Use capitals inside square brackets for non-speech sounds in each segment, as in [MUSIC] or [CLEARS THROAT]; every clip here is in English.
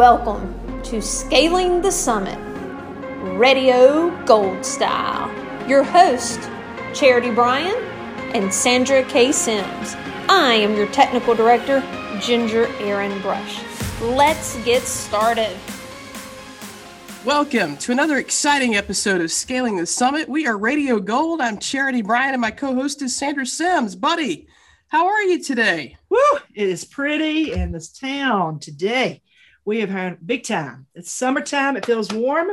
Welcome to Scaling the Summit, Radio Gold Style. Your host, Charity Bryan and Sandra K. Sims. I am your technical director, Ginger Aaron Brush. Let's get started. Welcome to another exciting episode of Scaling the Summit. We are Radio Gold. I'm Charity Bryan, and my co host is Sandra Sims. Buddy, how are you today? Woo! It is pretty in this town today. We have had big time. It's summertime. It feels warm,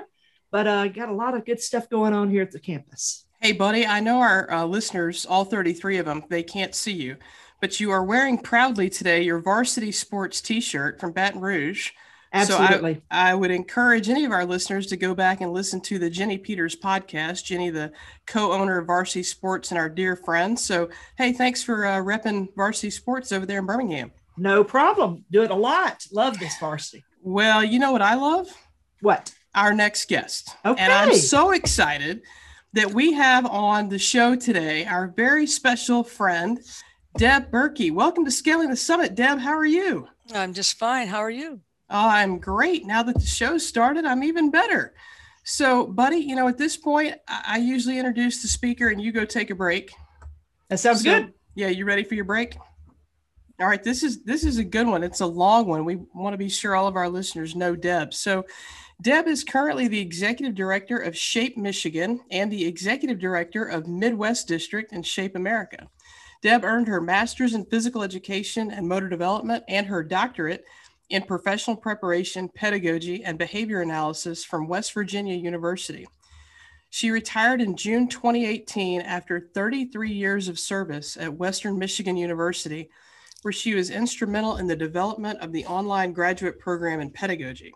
but uh, got a lot of good stuff going on here at the campus. Hey, buddy, I know our uh, listeners, all 33 of them, they can't see you, but you are wearing proudly today your varsity sports t shirt from Baton Rouge. Absolutely. So I, I, would encourage any of our listeners to go back and listen to the Jenny Peters podcast. Jenny, the co-owner of Varsity Sports and our dear friend. So, hey, thanks for uh, repping Varsity Sports over there in Birmingham. No problem. Do it a lot. Love this varsity. Well, you know what I love? What? Our next guest. Okay. And I'm so excited that we have on the show today our very special friend, Deb Berkey. Welcome to Scaling the Summit. Deb, how are you? I'm just fine. How are you? Oh, I'm great. Now that the show started, I'm even better. So, buddy, you know, at this point, I usually introduce the speaker and you go take a break. That sounds so, good. Yeah, you ready for your break? All right, this is this is a good one. It's a long one. We want to be sure all of our listeners know Deb. So, Deb is currently the executive director of Shape Michigan and the executive director of Midwest District and Shape America. Deb earned her master's in physical education and motor development and her doctorate in professional preparation, pedagogy, and behavior analysis from West Virginia University. She retired in June 2018 after 33 years of service at Western Michigan University, where she was instrumental in the development of the online graduate program in pedagogy.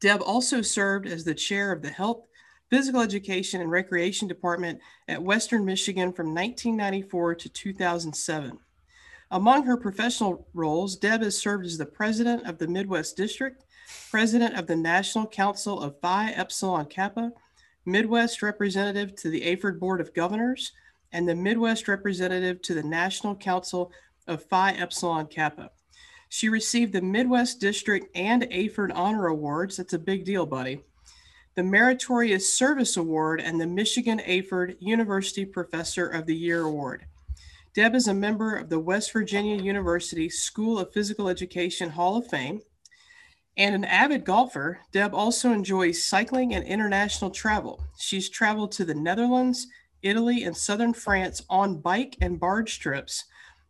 Deb also served as the chair of the Health, Physical Education, and Recreation Department at Western Michigan from 1994 to 2007. Among her professional roles, Deb has served as the president of the Midwest District, president of the National Council of Phi Epsilon Kappa, Midwest representative to the AAHPERD Board of Governors, and the Midwest representative to the National Council of Phi Epsilon Kappa. She received the Midwest District and AAHPERD Honor Awards. That's a big deal, buddy. The Meritorious Service Award and the Michigan AHPERD University Professor of the Year Award. Deb is a member of the West Virginia University School of Physical Education Hall of Fame. And an avid golfer, Deb also enjoys cycling and international travel. She's traveled to the Netherlands, Italy, and southern France on bike and barge trips,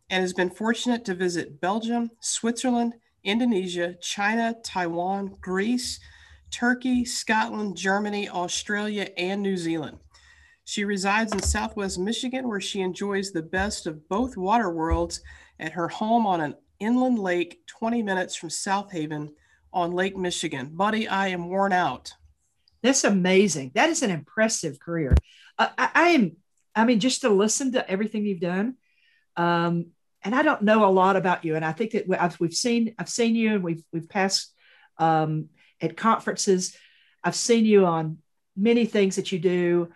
and has been fortunate to visit Belgium, Switzerland, Indonesia, China, Taiwan, Greece, Turkey, Scotland, Germany, Australia, and New Zealand. She resides in Southwest Michigan, where she enjoys the best of both water worlds at her home on an inland lake 20 minutes from South Haven on Lake Michigan. Buddy, I am worn out. That's amazing. That is an impressive career. Uh, I, I, am, I mean, just to listen to everything you've done. Um, and I don't know a lot about you. And I think that I've, we've seen, I've seen you and we've, we've passed um, at conferences. I've seen you on many things that you do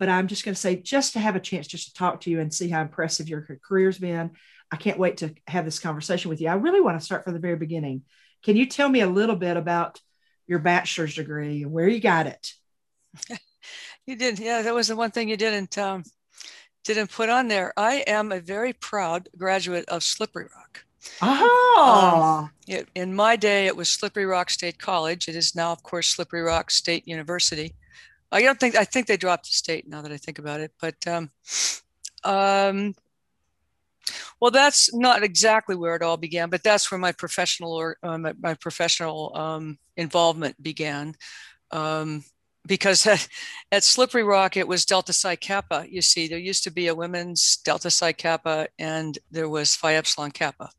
but I'm just going to say, just to have a chance just to talk to you and see how impressive your career's been. I can't wait to have this conversation with you. I really want to start from the very beginning. Can you tell me a little bit about your bachelor's degree and where you got it? [LAUGHS] you did, yeah. That was the one thing you didn't um, didn't put on there. I am a very proud graduate of Slippery Rock. Oh, um, it, in my day, it was Slippery Rock State College. It is now, of course, Slippery Rock State University. I don't think I think they dropped the state now that I think about it, but um, um, well, that's not exactly where it all began, but that's where my professional or uh, my, my, professional um, involvement began. Um, because at, at, Slippery Rock, it was Delta Psi Kappa. You see, there used to be a women's Delta Psi Kappa, and there was Phi Epsilon Kappa.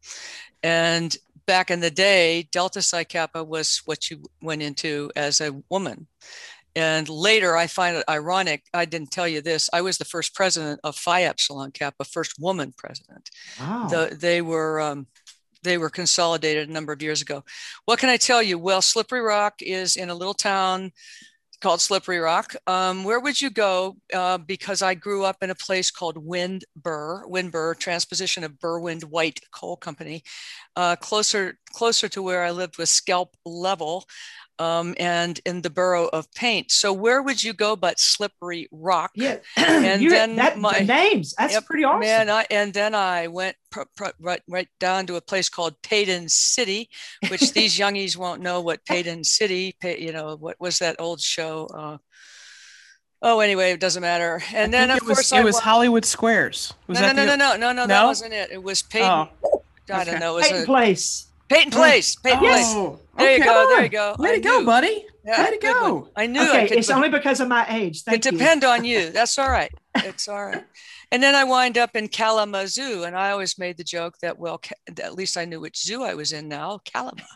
And back in the day, Delta Psi Kappa was what you went into as a woman. And later, I find it ironic. I didn't tell you this. I was the first president of Phi Epsilon Kappa, first woman president. Wow. The, they were um, they were consolidated a number of years ago. What can I tell you? Well, Slippery Rock is in a little town called Slippery Rock. Um, where would you go? Uh, because I grew up in a place called Wind Burr, Windber, transposition of Berwind White Coal Company. Uh, closer, closer to where I lived was Scalp Level, um, and in the borough of Paint. So where would you go but Slippery Rock? Yeah, [CLEARS THROAT] and then that, my names. That's yep, pretty awesome. Man, I, and then I went pr- pr- right right down to a place called Paden City, which [LAUGHS] these youngies won't know what [LAUGHS] Paden City. Pay, you know what was that old show? Uh, Oh, anyway, it doesn't matter. And then, of it was, course, it was Hollywood Squares. Was no, no, no, no, no, no, no, That wasn't it. It was Paden. Oh, I don't know. It was Place. Peyton Place. Peyton oh, Place. There you go. There you go. Way to go, buddy. Yeah, Way to go. I knew okay, I it's only because of my age. Thank it depend on you. [LAUGHS] That's all right. It's all right. And then I wind up in Kalamazoo, and I always made the joke that, well, at least I knew which zoo I was in now, Kalama.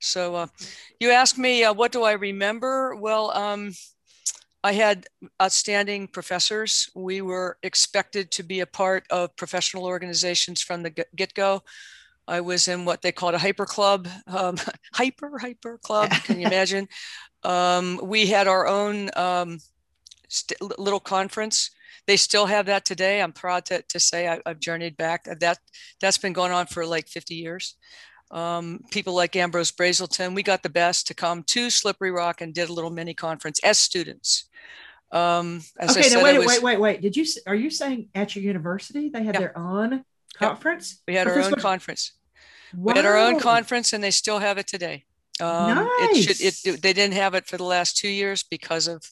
So uh, you ask me, uh, what do I remember? Well, um, I had outstanding professors. We were expected to be a part of professional organizations from the get go. I was in what they called a hyper club, um, [LAUGHS] hyper, hyper club. Can you imagine? um, we had our own um, st- little conference. They still have that today. I'm proud to, to say I, have journeyed back. That that's been going on for like 50 years. Um, people like Ambrose Brazelton, we got the best to come to Slippery Rock and did a little mini conference as students. Um, as okay, now wait, was, wait, wait, wait. Did you are you saying at your university they had yeah. their own conference? We had our own conference. Wow. We had our own conference, and they still have it today. Um, nice. It should. It, they didn't have it for the last two years because of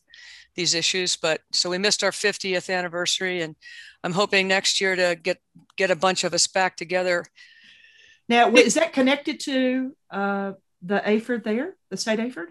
these issues, but so we missed our 50th anniversary, and I'm hoping next year to get get a bunch of us back together. Now, is that connected to uh, the AHPERD there, the state AHPERD?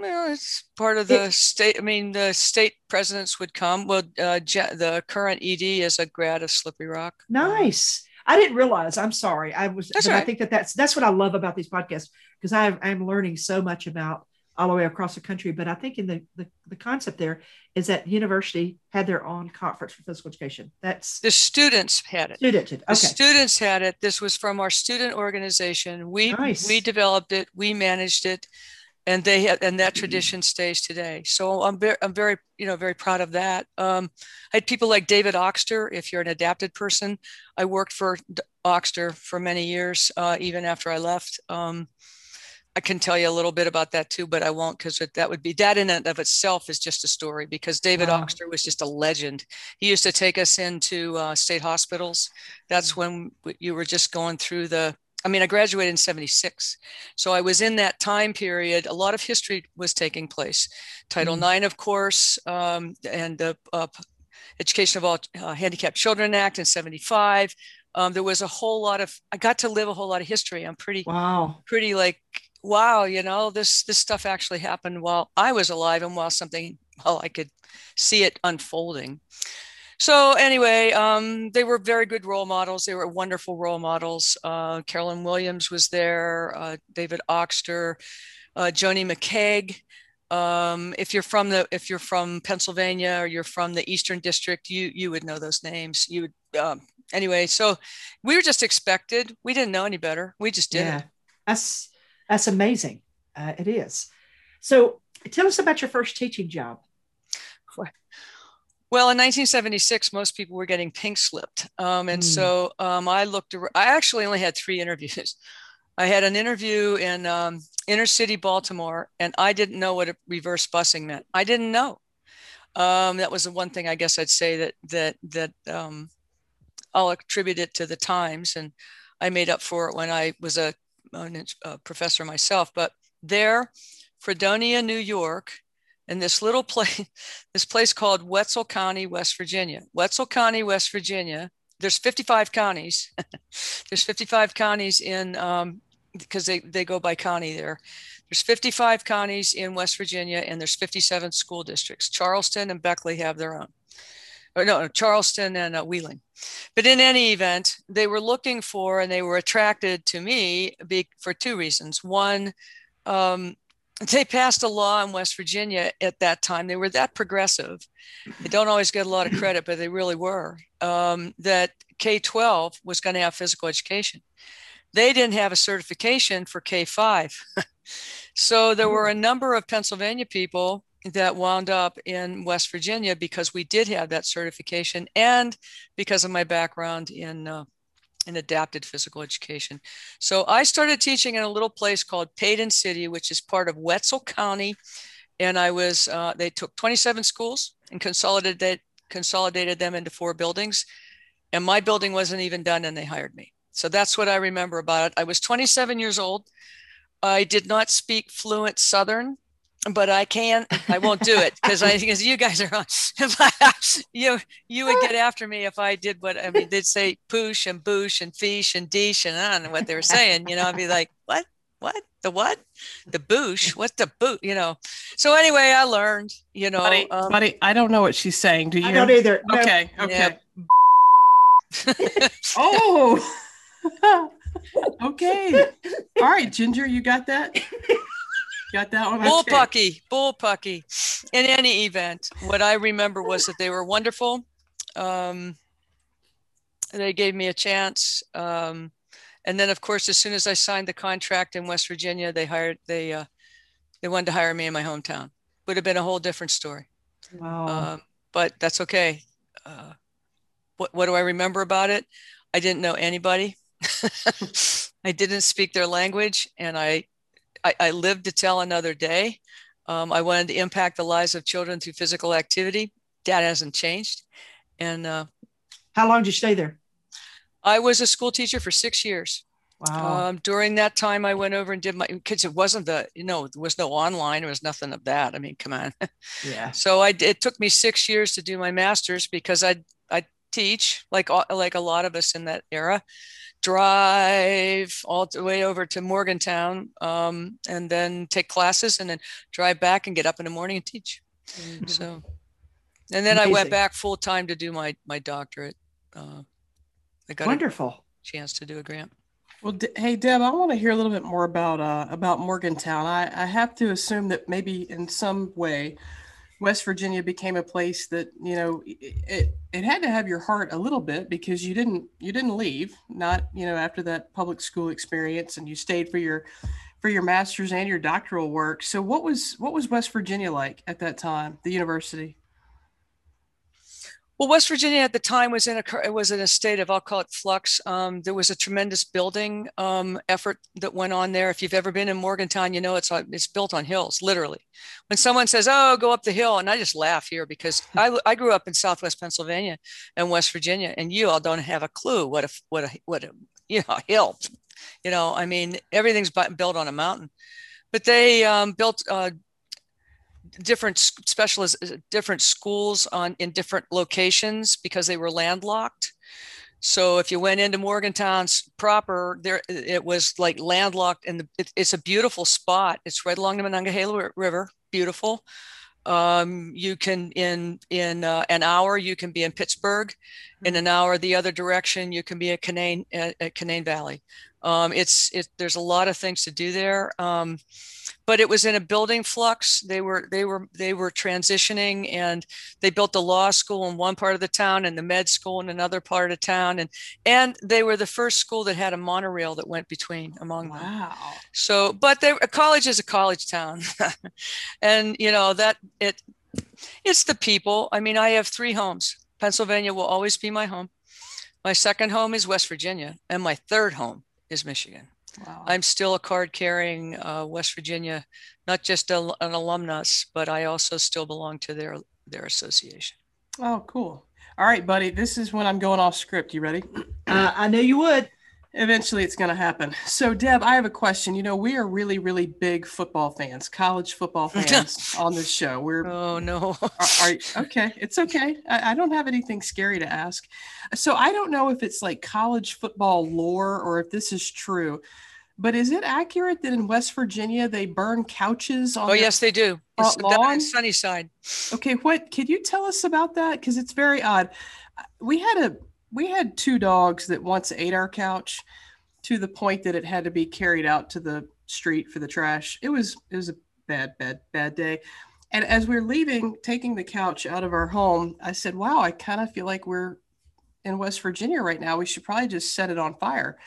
Well, it's part of the it, state. I mean, the state presidents would come. Well, uh, the current ED is a grad of Slippery Rock. Nice. I didn't realize. I'm sorry. I was. Right. I think that that's that's what I love about these podcasts because I'm learning so much about all the way across the country. But I think in the, the the concept there is that university had their own conference for physical education. That's the students had it. Students, okay. The students had it. This was from our student organization. We nice. we developed it. We managed it and they have, and that tradition stays today. So I'm very, I'm very, you know, very proud of that. Um, I had people like David Oxter. If you're an adapted person, I worked for Oxter for many years, uh, even after I left. Um, I can tell you a little bit about that too, but I won't because that would be that in and of itself is just a story because David wow. Oxter was just a legend. He used to take us into uh, state hospitals. That's when you were just going through the I mean, I graduated in 76. So I was in that time period. A lot of history was taking place. Title mm-hmm. IX, of course, um, and the uh, Education of All uh, Handicapped Children Act in 75. Um, there was a whole lot of, I got to live a whole lot of history. I'm pretty, wow, pretty like, wow, you know, this, this stuff actually happened while I was alive and while something, while I could see it unfolding. So anyway, um, they were very good role models. They were wonderful role models. Uh, Carolyn Williams was there, uh, David Oxter, uh, Joni McKeag. Um, if you're from the if you're from Pennsylvania or you're from the Eastern District, you you would know those names. You would um, anyway. So we were just expected. We didn't know any better. We just did yeah. That's that's amazing. Uh, it is. So tell us about your first teaching job. Well, in 1976, most people were getting pink slipped. Um, and mm. so um, I looked, I actually only had three interviews. [LAUGHS] I had an interview in um, inner city Baltimore, and I didn't know what a reverse busing meant. I didn't know. Um, that was the one thing I guess I'd say that that that um, I'll attribute it to the times, and I made up for it when I was a, a professor myself. But there, Fredonia, New York, in this little place, [LAUGHS] this place called Wetzel County, West Virginia. Wetzel County, West Virginia. There's 55 counties. [LAUGHS] there's 55 counties in um, because they, they go by county there. There's 55 counties in West Virginia, and there's 57 school districts. Charleston and Beckley have their own. Or no, Charleston and uh, Wheeling. But in any event, they were looking for and they were attracted to me be, for two reasons. One, um, they passed a law in West Virginia at that time. They were that progressive. They don't always get a lot of credit, but they really were. Um, that K 12 was going to have physical education. They didn't have a certification for K 5. [LAUGHS] so there were a number of Pennsylvania people that wound up in West Virginia because we did have that certification and because of my background in uh, in adapted physical education. So I started teaching in a little place called Paden City, which is part of Wetzel County, and I was uh, they took 27 schools and consolidated consolidated them into four buildings, and my building wasn't even done, and they hired me. So that's what I remember about it. I was 27 years old. I did not speak fluent Southern but I can't. I won't do it because I because you guys are on. [LAUGHS] you you would get after me if I did what I mean. They'd say poosh and boosh and fish and dish and I don't know what they were saying. You know, I'd be like, what, what, the what, the boosh, what the boot, you know. So anyway, I learned. You know, buddy, um, buddy I don't know what she's saying. Do you? I don't either. No. Okay, okay. Yeah. [LAUGHS] oh. [LAUGHS] okay. All right, Ginger, you got that? Got that one? Bullpucky, bullpucky. In any event, what I remember was that they were wonderful. Um, they gave me a chance. Um, and then, of course, as soon as I signed the contract in West Virginia, they hired they uh, they wanted to hire me in my hometown. Would have been a whole different story. Wow. Um, but that's okay. Uh, what what do I remember about it? I didn't know anybody. [LAUGHS] I didn't speak their language, and I I, I lived to tell another day. Um, I wanted to impact the lives of children through physical activity. That hasn't changed. And uh, how long did you stay there? I was a school teacher for six years. Wow. Um, during that time, I went over and did my kids. It wasn't the, you know, there was no online. There was nothing of that. I mean, come on. [LAUGHS] Yeah. so I, it took me six years to do my master's because I, I teach like, like a lot of us in that era drive all the way over to Morgantown um, and then take classes and then drive back and get up in the morning and teach. Mm-hmm. So, and then Amazing. I went back full time to do my my doctorate. Uh, I got wonderful chance to do a grant. Well, hey Deb, I want to hear a little bit more about uh, about Morgantown. I, I have to assume that maybe in some way West Virginia became a place that you know it, it had to have your heart a little bit because you didn't you didn't leave not you know after that public school experience and you stayed for your for your master's and your doctoral work. So what was what was West Virginia like at that time, the university? Well, West Virginia at the time was in a it was in a state of I'll call it flux. Um, there was a tremendous building um, effort that went on there. If you've ever been in Morgantown, you know it's it's built on hills, literally. When someone says, "Oh, go up the hill," and I just laugh here because [LAUGHS] I, I grew up in Southwest Pennsylvania and West Virginia, and you all don't have a clue what a what a what a you know hill. You know, I mean, everything's built on a mountain, but they um, built uh, different specialist different schools on in different locations because they were landlocked. So if you went into morgantown proper there it was like landlocked and it, it's a beautiful spot. It's right along the monongahela river. Beautiful. Um, you can in in uh, an hour you can be in pittsburgh. In an hour the other direction you can be at canaan at, at canaan valley um, it's it, there's a lot of things to do there um, but it was in a building flux. They were they were they were transitioning, and they built the law school in one part of the town and the med school in another part of town, and and they were the first school that had a monorail that went between among wow. them. Wow! So, but they, a college is a college town, [LAUGHS] and you know that it it's the people. I mean, I have three homes. Pennsylvania will always be my home. My second home is West Virginia, and my third home is Michigan. Wow. I'm still a card carrying uh, West Virginia, not just a, an alumnus, but I also still belong to their their association. Oh, cool. All right, buddy. This is when I'm going off script. You ready? Uh, I knew you would. Eventually, it's going to happen. So, Deb, I have a question. You know, we are really, really big football fans, college football [LAUGHS] fans on this show. We're oh no. are, are, okay, it's okay. I, I, don't have anything scary to ask. So, I don't know if it's like college football lore or if this is true. But is it accurate that in West Virginia they burn couches on? Oh yes, they do. It's lawn? Sunnyside. Okay, what could you tell us about that? Because it's very odd. We had a we had two dogs that once ate our couch to the point that it had to be carried out to the street for the trash. It was it was a bad, bad, bad day. And as we are leaving, taking the couch out of our home, I said, Wow, I kind of feel like we're in West Virginia right now. We should probably just set it on fire.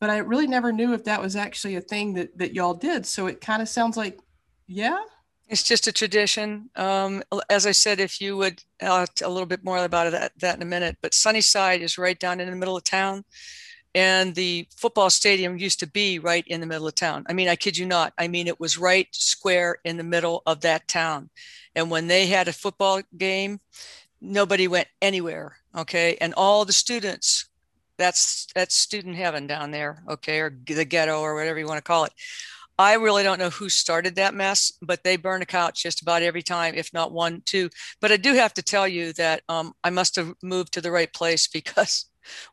But I really never knew if that was actually a thing that, that y'all did. So it kind of sounds like, yeah. It's just a tradition. Um, as I said, if you would, a little bit more about that, that in a minute, but Sunnyside is right down in the middle of town. And the football stadium used to be right in the middle of town. I mean, I kid you not. I mean, it was right square in the middle of that town. And when they had a football game, nobody went anywhere. Okay. And all the students, that's that's student heaven down there, okay, or the ghetto or whatever you want to call it. I really don't know who started that mess, but they burn a couch just about every time, if not one, two. But I do have to tell you that um, I must have moved to the right place [LAUGHS] because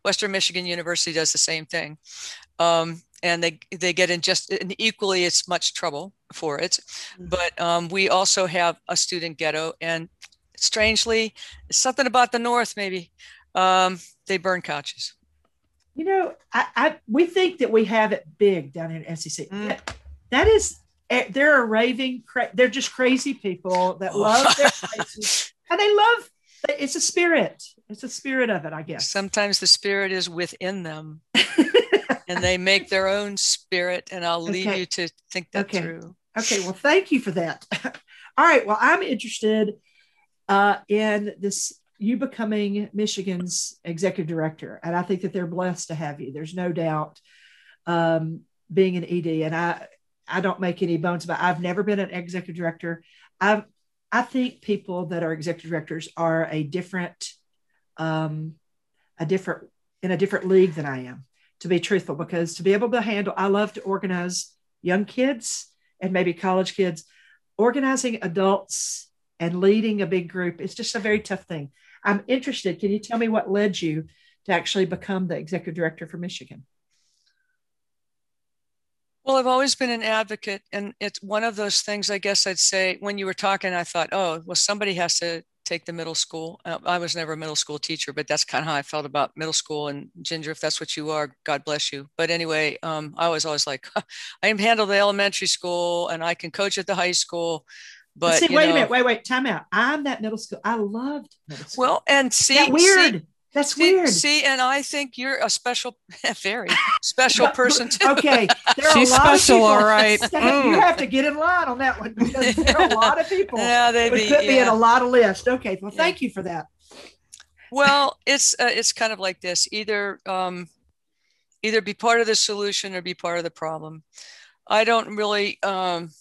Western Michigan University does the same thing. Um, and they, they get in just in equally as much trouble for it. Mm-hmm. But um, we also have a student ghetto. And strangely, something about the North, maybe, um, they burn couches. You know, I, I, we think that we have it big down in SEC. Mm that is eh, they're a raving they're just crazy people that love their [LAUGHS] places and they love it's a spirit. It's a spirit of it i guess. Sometimes the spirit is within them. [LAUGHS] And they make their own spirit and i'll leave okay. you to think that okay. through. Okay well thank you for that. [LAUGHS] All right well i'm interested uh, in this you becoming michigan's executive director and i think that they're blessed to have you. There's no doubt um, being an ed and i I don't make any bones about. I've never been an executive director. I I think people that are executive directors are a different, um, a different in a different league than I am. To be truthful, because to be able to handle, I love to organize young kids and maybe college kids. Organizing adults and leading a big group is just a very tough thing. I'm interested. Can you tell me what led you to actually become the executive director for Michigan? Well, I've always been an advocate, and it's one of those things. I guess I'd say when you were talking, I thought, oh, well, somebody has to take the middle school. Uh, I was never a middle school teacher, but that's kind of how I felt about middle school. And Ginger, if that's what you are, God bless you. But anyway, um, I was always like, [LAUGHS] I can handle the elementary school, and I can coach at the high school. But see, wait know, a minute, wait, wait, time out. I'm that middle school. I loved middle school. Well, and see, that weird. See, that's see, weird. See, and I think you're a special, [LAUGHS] very [LAUGHS] special person too. okay, there are She's a lot special, of all right. [LAUGHS] Mm. You have to get in line on that one because there are a lot of people. Yeah, they be, could be in a lot of lists. Okay, well, thank yeah. you for that. Well, it's uh, it's kind of like this: either um, either be part of the solution or be part of the problem. I don't really. Um,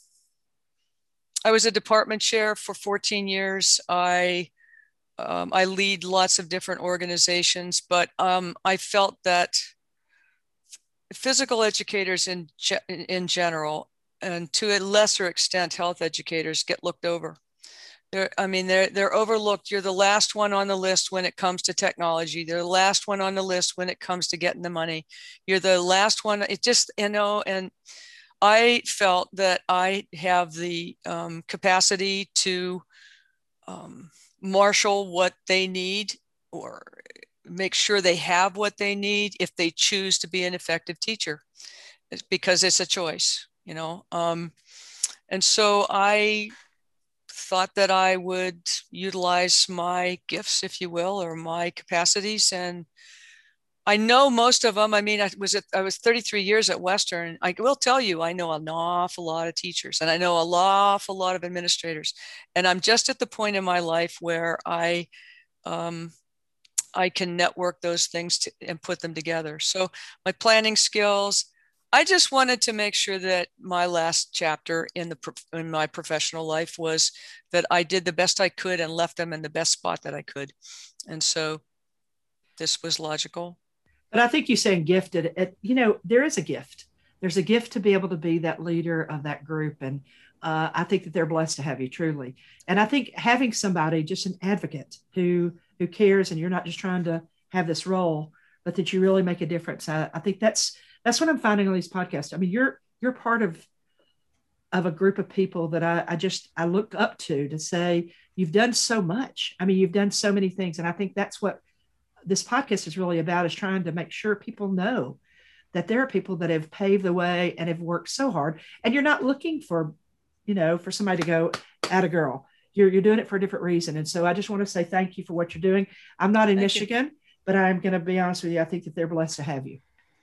I was a department chair for 14 years. I um, I lead lots of different organizations, but um, I felt that physical educators in, ge- in general, and to a lesser extent, health educators get looked over. They're, I mean, they're, they're overlooked. You're the last one on the list when it comes to technology. They're the last one on the list when it comes to getting the money. You're the last one. It just, you know, and I felt that I have the um, capacity to um, marshal what they need or make sure they have what they need if they choose to be an effective teacher because it's a choice you know? Um, and so i thought that i would utilize my gifts if you will or my capacities and I know most of them. I mean, I was at, I was 33 years at Western. I will tell you, I know an awful lot of teachers, and I know an awful lot of administrators. And I'm just at the point in my life where I, um, I can network those things to, and put them together. So my planning skills. I just wanted to make sure that my last chapter in the in my professional life was that I did the best I could and left them in the best spot that I could. And so this was logical but I think you saying gifted, it, you know, there is a gift. There's a gift to be able to be that leader of that group. And uh, I think that they're blessed to have you truly. And I think having somebody, just an advocate who who cares, and you're not just trying to have this role, but that you really make a difference. I, I think that's that's what I'm finding on these podcasts. I mean, you're you're part of of a group of people that I, I just I look up to to say you've done so much. I mean, you've done so many things, and I think that's what this podcast is really about is trying to make sure people know that there are people that have paved the way and have worked so hard and you're not looking for you know for somebody to go at a girl you're, you're doing it for a different reason and so i just want to say thank you for what you're doing i'm not in thank michigan you. but i'm going to be honest with you i think that they're blessed to have you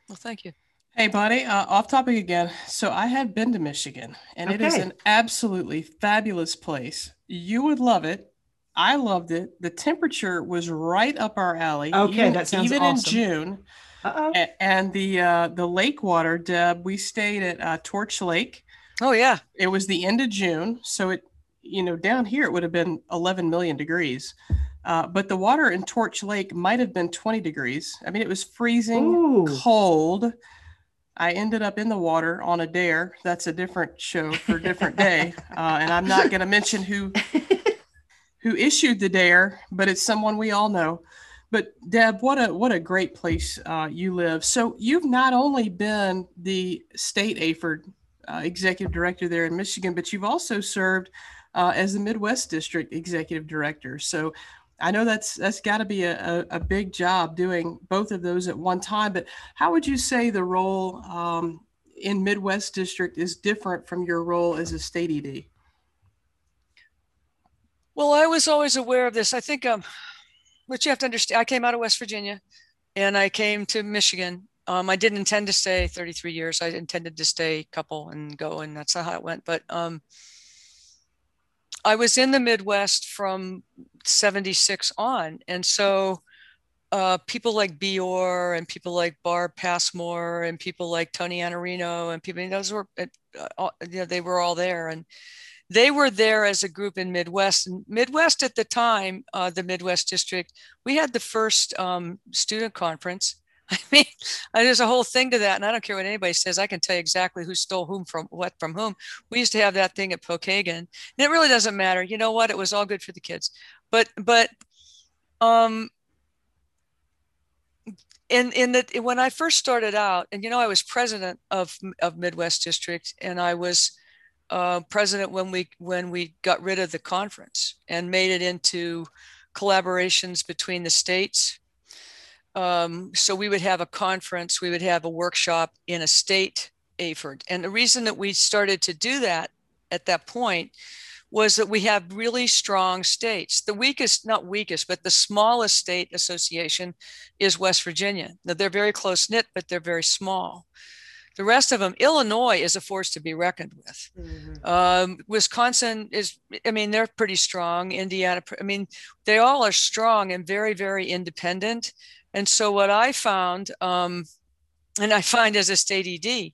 well thank you Hey, buddy, uh, off topic again. So I have been to Michigan, and it is an absolutely fabulous place. You would love it. I loved it. The temperature was right up our alley. Okay, even, that sounds even awesome. in June. Uh-oh. And the uh, the lake water, Deb. We stayed at uh, Torch Lake. Oh yeah. It was the end of June, so it you know down here it would have been 11 million degrees. Uh, but the water in Torch Lake might have been 20 degrees. I mean, it was freezing Ooh. cold. I ended up in the water on a dare. That's a different show for a different day, [LAUGHS] uh, and I'm not going to mention who who issued the dare, but it's someone we all know. But Deb, what a what a great place uh, you live. So you've not only been the state AHPERD uh, executive director there in Michigan, but you've also served uh, as the Midwest District executive director. So I know that's that's got to be a, a, a big job doing both of those at one time. But how would you say the role um, in Midwest District is different from your role as a state ED? Well, I was always aware of this. I think um, what you have to understand. I came out of West Virginia, and I came to Michigan. Um, I didn't intend to stay 33 years. I intended to stay a couple and go, and that's not how it went. But um, I was in the Midwest from 76 on. And so uh, people like Bior and people like Barb Passmore and people like Tony Annarino and people, those were, uh, uh, you know, they were all there. And they were there as a group in Midwest. And Midwest at the time, uh, the Midwest District, we had the first um, student conference. [LAUGHS] I mean, there's a whole thing to that, and I don't care what anybody says. I can tell you exactly who stole whom from what from whom. We used to have that thing at Pokagon, and it really doesn't matter. You know what? It was all good for the kids, but but um, in in the when I first started out, and you know, I was president of of Midwest District, and I was uh, president when we when we got rid of the conference and made it into collaborations between the states um, so we would have a conference, we would have a workshop in a state AHPERD. And the reason that we started to do that at that point was that we have really strong states. The weakest, not weakest, but the smallest state association is West Virginia. Now they're very close knit, but they're very small. The rest of them, Illinois is a force to be reckoned with. Mm-hmm. Um, Wisconsin is, I mean, they're pretty strong. Indiana, I mean, they all are strong and very, very independent. And so what I found, um, and I find as a state ED,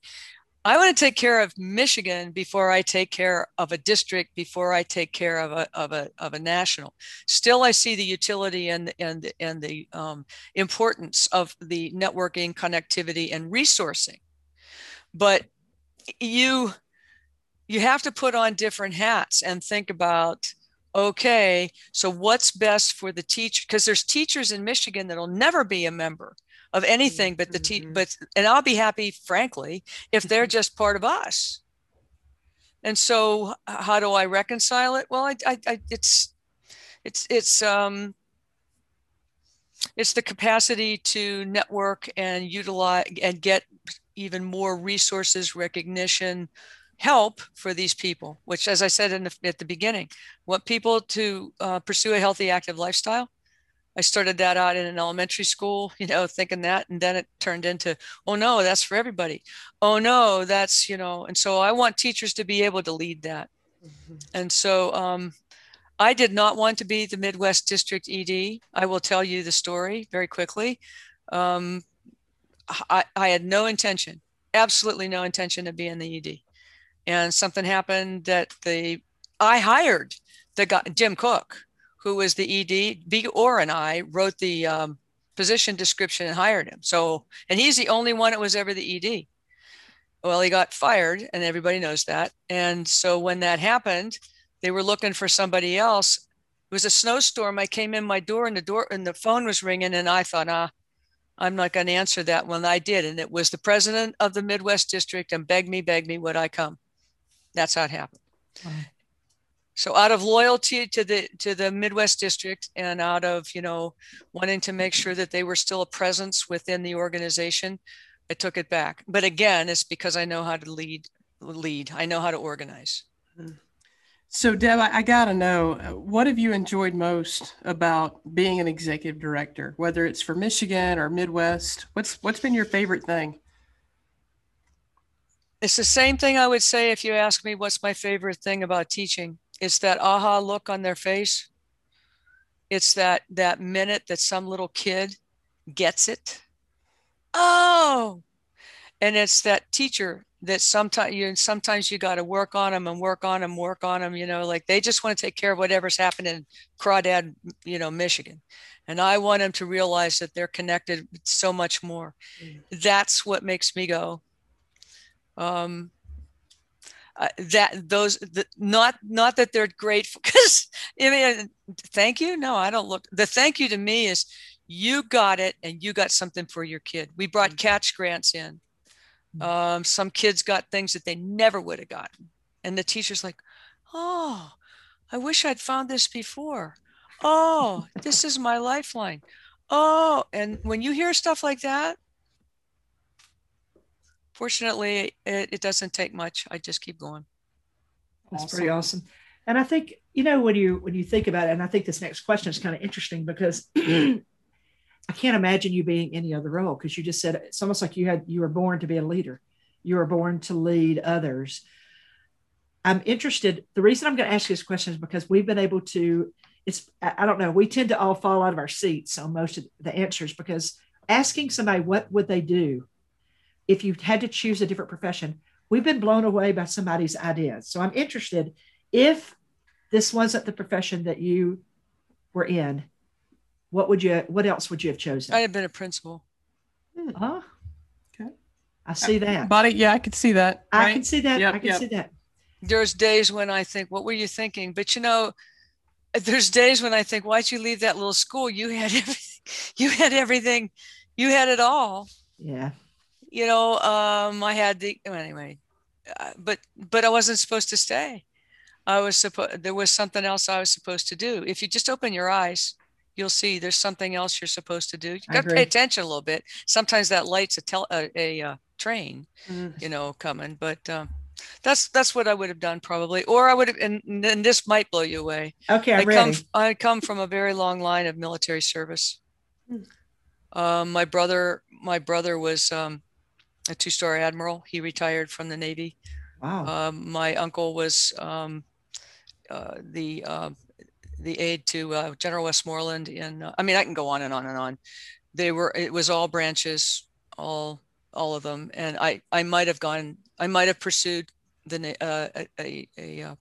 I want to take care of Michigan before I take care of a district, before I take care of a of a of a national. Still, I see the utility and and and the um, importance of the networking, connectivity, and resourcing. But you you have to put on different hats and think about okay, so what's best for the teacher? Because there's teachers in Michigan that'll never be a member of anything but the te- Mhm. but and I'll be happy, frankly, if they're just part of us. And so, how do I reconcile it? Well, I, I, I it's it's it's um it's the capacity to network and utilize and get even more resources, recognition, help for these people. Which, as I said in the, at the beginning, want people to uh, pursue a healthy, active lifestyle. I started that out in an elementary school, [LAUGHS] you know, thinking that, and then it turned into, oh no, that's for everybody. Oh no, that's you know, and so I want teachers to be able to lead that. And so um, I did not want to be the Midwest District ED. I will tell you the story very quickly. Um, I, I had no intention, absolutely no intention of being the ED. And something happened that the I hired the guy Jim Cook, who was the ED. B or and I wrote the um, position description and hired him. So, and he's the only one that was ever the ED. Well, he got fired, and everybody knows that. And so when that happened, they were looking for somebody else. It was a snowstorm. I came in my door, and the door and the phone was ringing, and I thought, ah, I'm not going to answer that one. I did, and it was the president of the Midwest District, and begged me, begged me, would I come? That's how it happened. Wow. So out of loyalty to the to the Midwest District and out of you know wanting to make sure that they were still a presence within the organization, I took it back. But again, it's because I know how to lead. Lead. I know how to organize. Mm-hmm. So, Deb, I, I got to know uh, what have you enjoyed most about being an executive director, whether it's for Michigan or Midwest? What's what's been your favorite thing? it's the same thing I would say if you ask me what's my favorite thing about teaching. It's that aha look on their face. It's that that minute that some little kid gets it. Oh, and it's that teacher that sometimes you sometimes you got to work on them and work on them, work on them. You know, like they just want to take care of whatever's happening in Crawdad, you know, Michigan, and I want them to realize that they're connected so much more. Mm. That's what makes me go, um, uh, that those the, not not that they're grateful [LAUGHS] because I mean thank you no I don't look the thank you to me is you got it and you got something for your kid we brought mm-hmm. catch grants in. Um, some kids got things that they never would have gotten and the teacher's like oh I wish I'd found this before oh this is my lifeline oh and when you hear stuff like that fortunately, it, it doesn't take much. I just keep going. That's awesome. pretty awesome. And I think you know when you when you think about it, and I think this next question is kind of interesting because [CLEARS THROAT] I can't imagine you being any other role because you just said it's almost like you had you were born to be a leader. You were born to lead others. I'm interested. The reason I'm going to ask you this question is because we've been able to. It's I don't know. We tend to all fall out of our seats on most of the answers because asking somebody what would they do if you had to choose a different profession, we've been blown away by somebody's ideas. So I'm interested if this wasn't the profession that you were in, what would you what else would you have chosen? I'd have been a principal. Hmm. Oh, okay. I see that. Body, yeah, I could see that. Right? I can see that. Yep, I can yep. see that. There's days when I think, what were you thinking? But you know, there's days when I think, why'd you leave that little school? You had [LAUGHS] everything. You had everything. You had it all. Yeah you know, um, I had the anyway, uh, but but I wasn't supposed to stay. I was supposed there was something else I was supposed to do. If you just open your eyes, you'll see there's something else you're supposed to do. You got to pay attention a little bit. Sometimes that light's a tel- a, a, a train, mm. you know, coming. But um, that's that's what I would have done probably, or I would have. And, and this might blow you away. Okay, I'm I ready. come I come from a very long line of military service. Mm. Um, my brother my brother was um, a two-star admiral. He retired from the Navy. Wow. Um, my uncle was um, uh, the uh, the aid to uh, General Westmoreland. In uh, I mean, I can go on and on and on. They were it was all branches, all all of them, and I I might have gone. I might have pursued the uh, a a, a uh,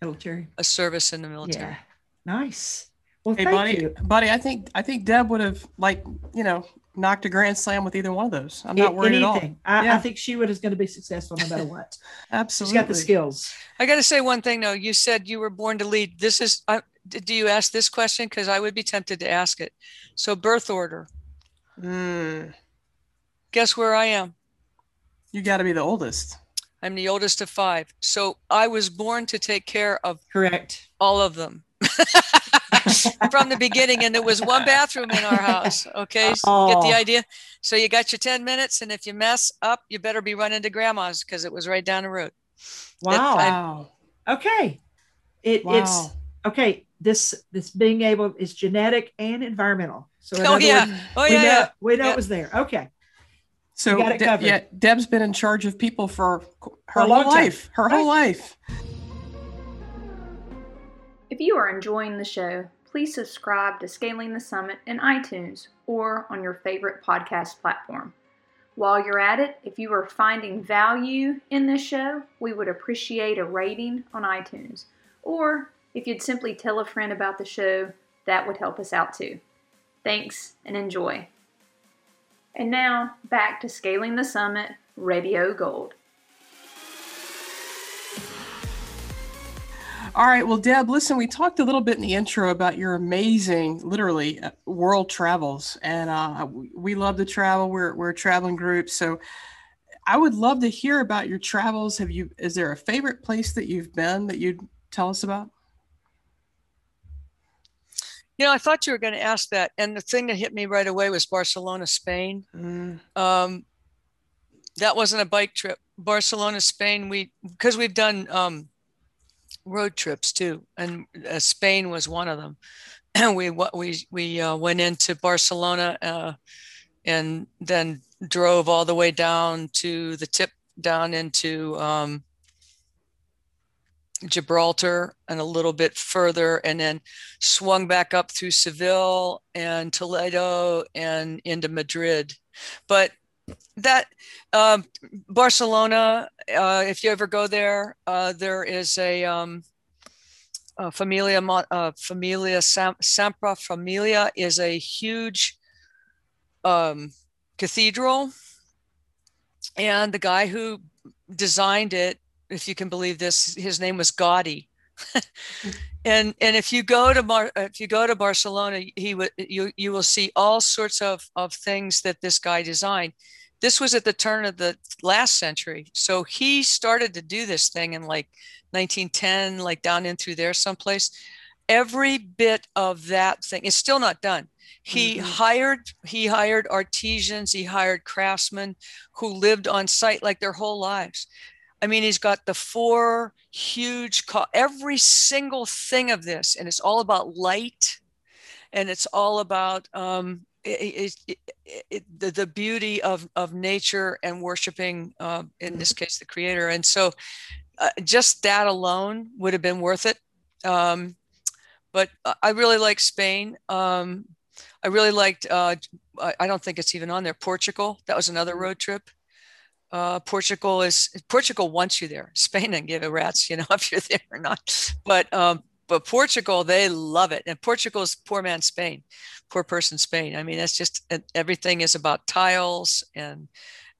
military a service in the military. Yeah. Nice. Well, hey, buddy, you. buddy, I think I think Deb would have like you know knocked a grand slam with either one of those. I'm not worried Anything. at all. I, yeah. I think she would is going to be successful no matter what. Absolutely, she's got the skills. I got to say one thing though. You said you were born to lead. This is. Uh, do you ask this question? Because I would be tempted to ask it. So birth order. Mm. Guess where I am. You got to be the oldest. I'm the oldest of five. So I was born to take care of correct all of them. [LAUGHS] [LAUGHS] from the beginning, and there was one bathroom in our house. Okay, so oh. get the oh. idea. So you got your ten minutes, and if you mess up, you better be running to grandma's because it was right down the road. Wow. wow. Okay. It, wow. It's okay. This this being able is genetic and environmental. So oh yeah, words, oh we yeah, know, yeah. we know yeah. it was there. Okay. So De- yeah, Deb's been in charge of people for her for whole life. Her right. whole life. If you are enjoying the show, please subscribe to Scaling the Summit in iTunes or on your favorite podcast platform. While you're at it, if you are finding value in this show, we would appreciate a rating on iTunes. Or if you'd simply tell a friend about the show, that would help us out too. Thanks and enjoy. And now back to Scaling the Summit Radio Gold. All right. Well, Deb, listen, we talked a little bit in the intro about your amazing, literally, uh, world travels. And uh, we love to travel. We're, we're a traveling group. So I would love to hear about your travels. Have you, is there a favorite place that you've been that you'd tell us about? You know, I thought you were going to ask that. And the thing that hit me right away was Barcelona, Spain. Mm. Um, that wasn't a bike trip. Barcelona, Spain, we, because we've done, um, road trips too, and uh, Spain was one of them. And [CLEARS THROAT] we we we uh, went into Barcelona uh, and then drove all the way down to the tip down into um, Gibraltar and a little bit further, and then swung back up through Seville and Toledo and into Madrid. But that um, Barcelona, uh, if you ever go there, uh, there is a, um, Familia uh, Familia Sam, Sampra Familia is a huge um, cathedral, and the guy who designed it if you can believe this, his name was Gaudi. [LAUGHS] and and if you go to Mar- if you go to Barcelona, he would you you will see all sorts of of things that this guy designed. This was at the turn of the last century, so he started to do this thing in like 1910, like down in through there someplace. Every bit of that thing is still not done. He mm-hmm. hired he hired artisans, he hired craftsmen who lived on site like their whole lives. I mean, he's got the four huge, every single thing of this, and it's all about light, and it's all about um, it, it, it, the, the beauty of, of nature and worshiping, uh, in this case, the creator. And so, uh, just that alone would have been worth it. Um, but I really like Spain. Um, I really liked. Uh, I don't think it's even on there. Portugal. That was another road trip uh, Portugal is Portugal wants you there. [LAUGHS] Spain and give a rats, you know, [LAUGHS] if you're there or not. But um, but Portugal, they love it, and Portugal is poor man Spain, poor person Spain. I mean, that's just everything is about tiles, and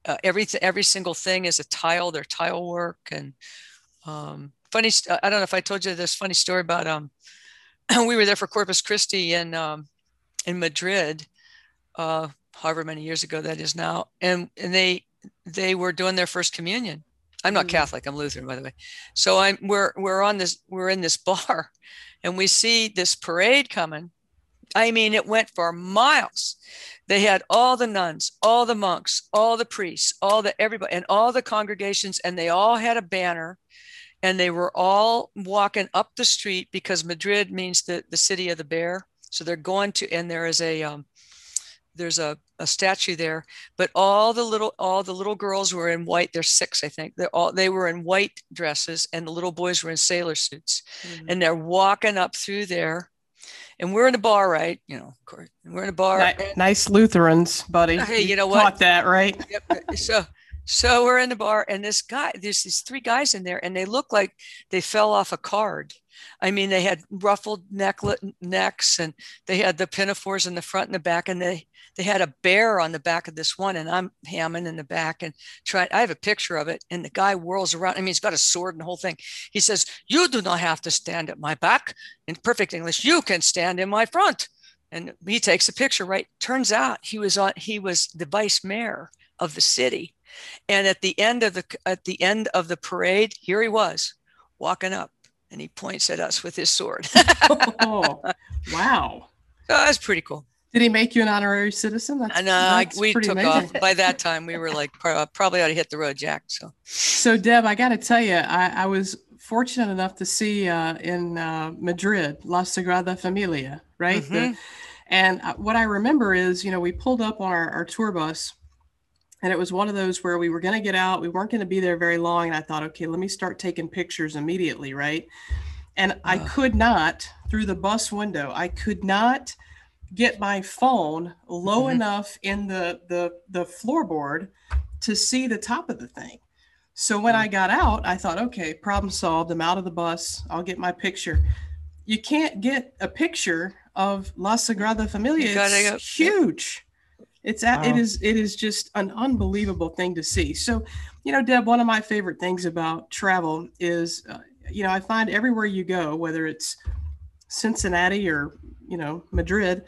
uh, everything, every single thing is a tile. Their tile work, and um, funny. I don't know if I told you this funny story about um, [CLEARS THROAT] we were there for Corpus Christi in um, in Madrid, uh, however many years ago that is now, and and they they were doing their first communion. I'm not mm. Catholic. I'm Lutheran, by the way. So I'm we're we're on this we're in this [LAUGHS] bar, and we see this parade coming. I mean, it went for miles. They had all the nuns, all the monks, all the priests, all the everybody, and all the congregations, and they all had a banner, and they were all walking up the street because Madrid means the the city of the bear. So they're going to, and there is a um, there's a, a statue there but all the little all the little girls were in white they're six i think they're all they were in white dresses and the little boys were in sailor suits mm-hmm. and they're walking up through there and we're in a bar right you know of course we're in a bar nice, nice lutherans buddy hey you know what Caught that right yep. so so we're in the bar and this guy there's these three guys in there and they look like they fell off a card I mean, they had ruffled necklet necks and they had the pinafores in the front and the back, and they they had a bear on the back of this one, and I'm hamming in the back and trying. I have a picture of it, and the guy whirls around. I mean, he's got a sword and the whole thing. He says, "You do not have to stand at my back." In perfect English, you can stand in my front. And he takes a picture. Right? Turns out he was on. He was the vice mayor of the city, and at the end of the at the end of the parade, here he was walking up and he points at us with his sword. [LAUGHS] oh, wow. So that's pretty cool. Did he make you an honorary citizen? That's, no, that's we took amazing. off. By that time, we were like probably ought to hit the road, Jack. So, so Deb, I got to tell you, I, I, was fortunate enough to see uh, in uh, Madrid La Sagrada Familia, right? Mm-hmm. The, and uh, what I remember is, you know, we pulled up on our, our tour bus and it was one of those where we were going to get out we weren't going to be there very long and i thought okay let me start taking pictures immediately right and uh. i could not through the bus window i could not get my phone low mm-hmm. enough in the the the floorboard to see the top of the thing so when mm-hmm. i got out i thought okay problem solved i'm out of the bus i'll get my picture you can't get a picture of la sagrada familia it's huge it's wow. it is it is just an unbelievable thing to see. So, you know, Deb, one of my favorite things about travel is, uh, you know, I find everywhere you go, whether it's Cincinnati or you know Madrid,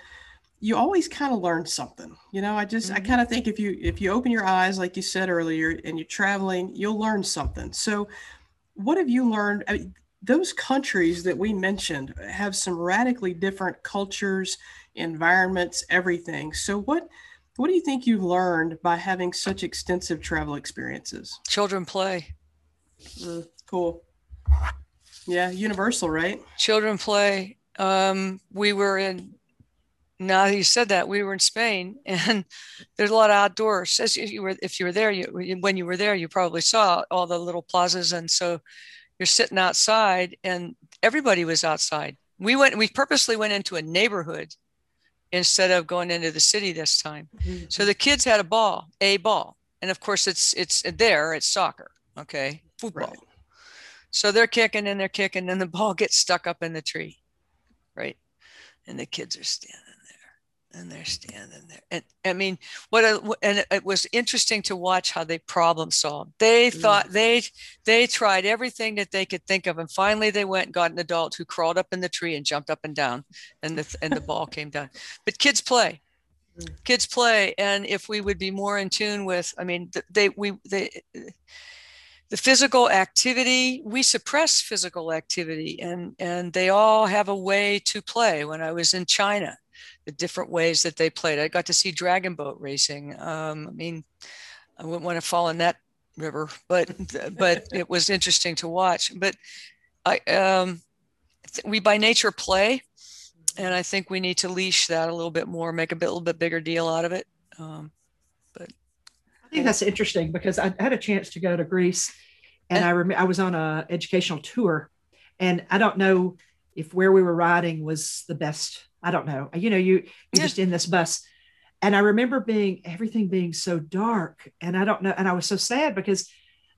you always kind of learn something. You know, I just mm-hmm. I kind of think if you if you open your eyes, like you said earlier, and you're traveling, you'll learn something. So, what have you learned? I mean, those countries that we mentioned have some radically different cultures, environments, everything. So, what what do you think you've learned by having such extensive travel experiences? Children play. Mm, cool. Yeah, universal, right? Children play. Um, we were in now you said that we were in Spain [LAUGHS] and there's a lot of outdoors. As you were, if you were there, you, when you were there, you probably saw all the little plazas. And so you're sitting outside and everybody was outside. We went, we purposely went into a neighborhood instead of going into the city this time. Mm-hmm. So the kids had a ball, a ball. And of course it's, it's there, it's soccer. Okay. Football. Right. So they're kicking and they're kicking and the [LAUGHS] ball gets stuck up in the tree. Right. And the kids are standing and they're standing there. And I mean, what a, and it was interesting to watch how they problem solved. They mm. thought they they tried everything that they could think of, and finally they went and got an adult who crawled up in the tree and jumped up and down, and the and the ball came down. But kids play, mm. kids play, and if we would be more in tune with, I mean, they we they. The physical activity, we suppress physical activity, and, and they all have a way to play. When I was in China, the different ways that they played. I got to see dragon boat racing. Um, I mean, I wouldn't want to fall in that river, but but [LAUGHS] it was interesting to watch. But I um, we by nature play, and I think we need to leash that a little bit more, make a bit, little bit bigger deal out of it. Um, but I think that's interesting because I had a chance to go to Greece, and I remember I was on a educational tour, and I don't know if where we were riding was the best I don't know. You know, you you're yeah. just in this bus. And I remember being everything being so dark. And I don't know. And I was so sad because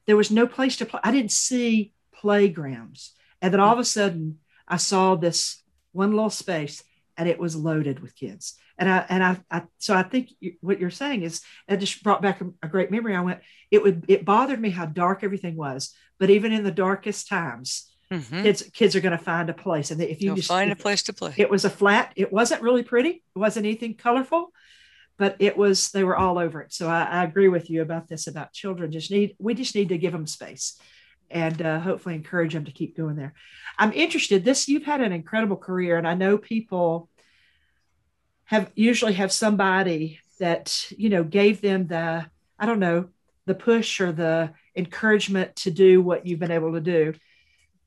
there was no place to play. I didn't see playgrounds. And then all of a sudden I saw this one little space and it was loaded with kids. And I and I, I so I think what you're saying is it just brought back a, a great memory. I went, it would it bothered me how dark everything was, but even in the darkest times, Mm-hmm. Kids kids are going to find a place, and if you You'll just find a place to play, it was a flat. It wasn't really pretty. It wasn't anything colorful, but it was. They were all over it. So I, I agree with you about this. About children, just need we just need to give them space, and uh, hopefully encourage them to keep going there. I'm interested. This you've had an incredible career, and I know people have usually have somebody that you know gave them the I don't know the push or the encouragement to do what you've been able to do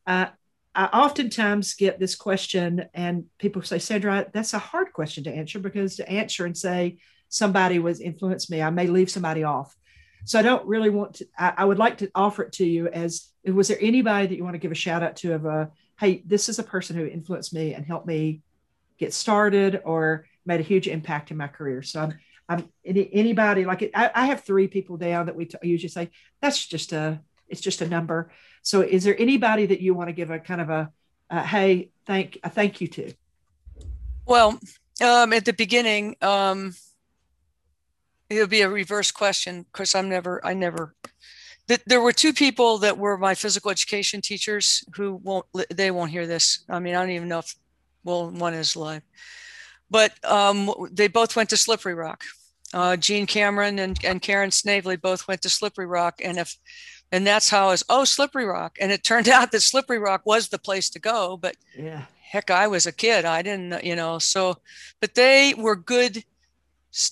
uh, I oftentimes get this question, and people say, Sandra, that's a hard question to answer because to answer and say somebody was influenced me, I may leave somebody off. So I don't really want to, I, I would like to offer it to you as was there anybody that you want to give a shout out to of a, hey, this is a person who influenced me and helped me get started or made a huge impact in my career. So I'm, I'm any, anybody like it, I, I have three people down that we t- usually say that's just a it's just a number. So is there anybody that you want to give a kind of a, a hey, thank a thank you to? Well, um, at the beginning, um, it'll be a reverse question because I'm never, I never. there were two people that were my physical education teachers who won't, they won't hear this. I mean, I don't even know if, well, one is live, but um, they both went to Slippery Rock. Uh, Gene Cameron and, and Karen Snavely both went to Slippery Rock. And if and that's how I was oh slippery rock and it turned [LAUGHS] out that slippery rock was the place to go but yeah heck i was a kid i didn't you know so but they were good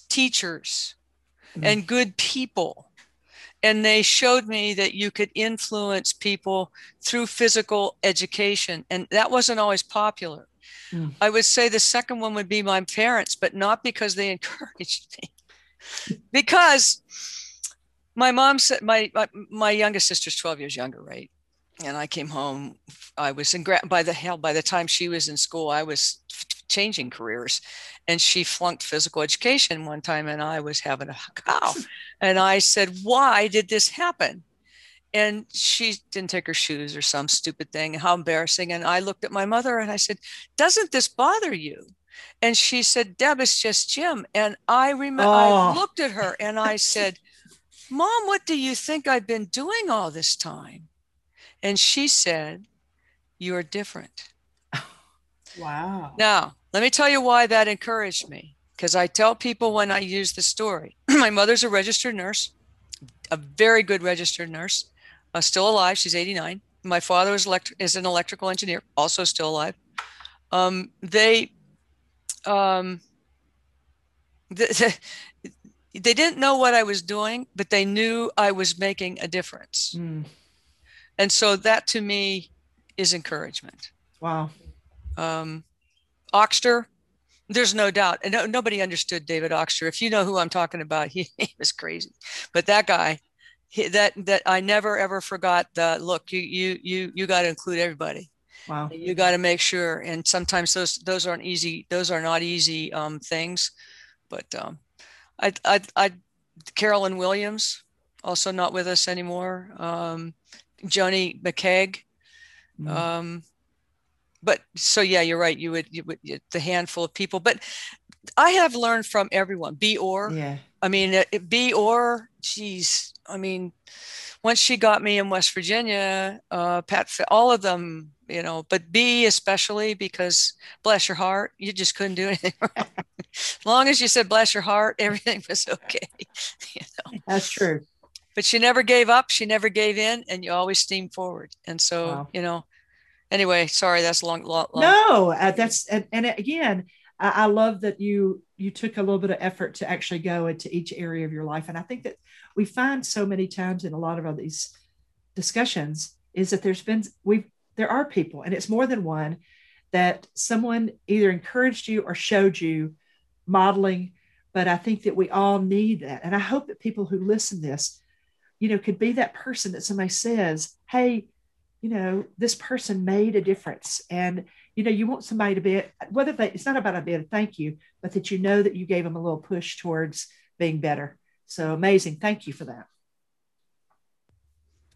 teachers mm-hmm. and good people and they showed me that you could influence people through physical education and that wasn't always popular mm. i would say the second one would be my parents but not because they [LAUGHS] encouraged me because my mom said my, my, my youngest sister's 12 years younger right? And i came home i was in grad by the hell by the time she was in school i was changing careers. And she flunked physical education one time and i was having a cow and i said why did this happen? And she didn't take her shoes or some stupid thing. How embarrassing. And i looked at my mother and i said doesn't this bother you and she said deb it's just gym and i remember oh. i looked at her and i said Mom, what do you think I've been doing all this time? And she said, You're different. [LAUGHS] Wow. Now, let me tell you why that encouraged me. Because I tell people when I use the story, [CLEARS THROAT] my mother's a registered nurse, a very good registered nurse, uh, still alive. She's 89. My father is, elect- is an electrical engineer, also still alive. Um, they, um, the, they didn't know what I was doing, but they knew I was making a difference. Mm. And so that to me is encouragement. Wow. Um, Oxter, There's no doubt. And no, nobody understood David Oxter. If you know who I'm talking about, he, [LAUGHS] he was crazy. But that guy, he, that that I never ever forgot the look, you you you you got to include everybody. Wow. You got to make sure. And sometimes those those aren't easy, those are not easy um, things. But um I I I Carolyn Williams, also not with us anymore. Um Joni McKeag. Mm. Um but so yeah, you're right. You would, you would the handful of people, but I have learned from everyone. Bea or yeah. I mean, it, it- Bea Geez, I mean, once she got me in West Virginia, uh, Pat, all of them, you know, but B especially because bless your heart, you just couldn't do [LAUGHS] anything wrong. as long as you said bless your heart, everything was [LAUGHS] okay. you know, That's true. but she never gave up. She never gave in, and you always steamed forward. And so, Wow. you know, anyway, sorry, that's long, long, long. No, uh, that's and, and again, I, I love that you you took a little bit of effort to actually go into each area of your life, and I think that we find so many times in a lot of these discussions is that there's been we've there are people, and it's more than one that someone either encouraged you or showed you modeling. But I think that we all need that, and I hope that people who listen this, you know, could be that person that somebody says, "Hey, you know, this person made a difference," and you know, you want somebody to be whether they it's not about a bit of thank you, but that you know that you gave them a little push towards being better. So amazing. Thank you for that.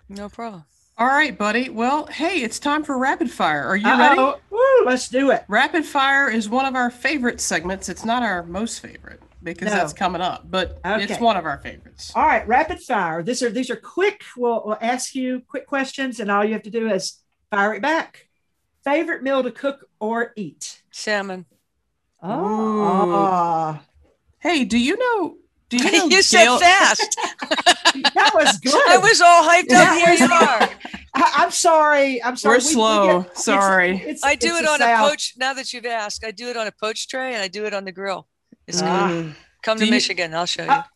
No problem. All right, buddy. Well, hey, it's time for rapid fire. Are you ready? Uh-oh. Woo, let's do it. Rapid fire is one of our favorite segments. It's not our most favorite because No. that's coming up, but it's one of our favorites. All right, rapid fire. These are these are quick. We'll, we'll ask you quick questions, and all you have to do is fire it back. Favorite meal to cook or eat? Salmon. Oh, Hey, do you know? Do you [LAUGHS] know? you said Gail- fast. [LAUGHS] that was good. I was all hyped That up. Here you are. I, am sorry. I'm sorry. We're slow. it's- Sorry. it's- I do it on South. a poach. Now that you've asked, I do it on a poach tray and I do it on the grill. It's good. Ah. Mm. Come Do to you- Michigan. I'll show you. Ah.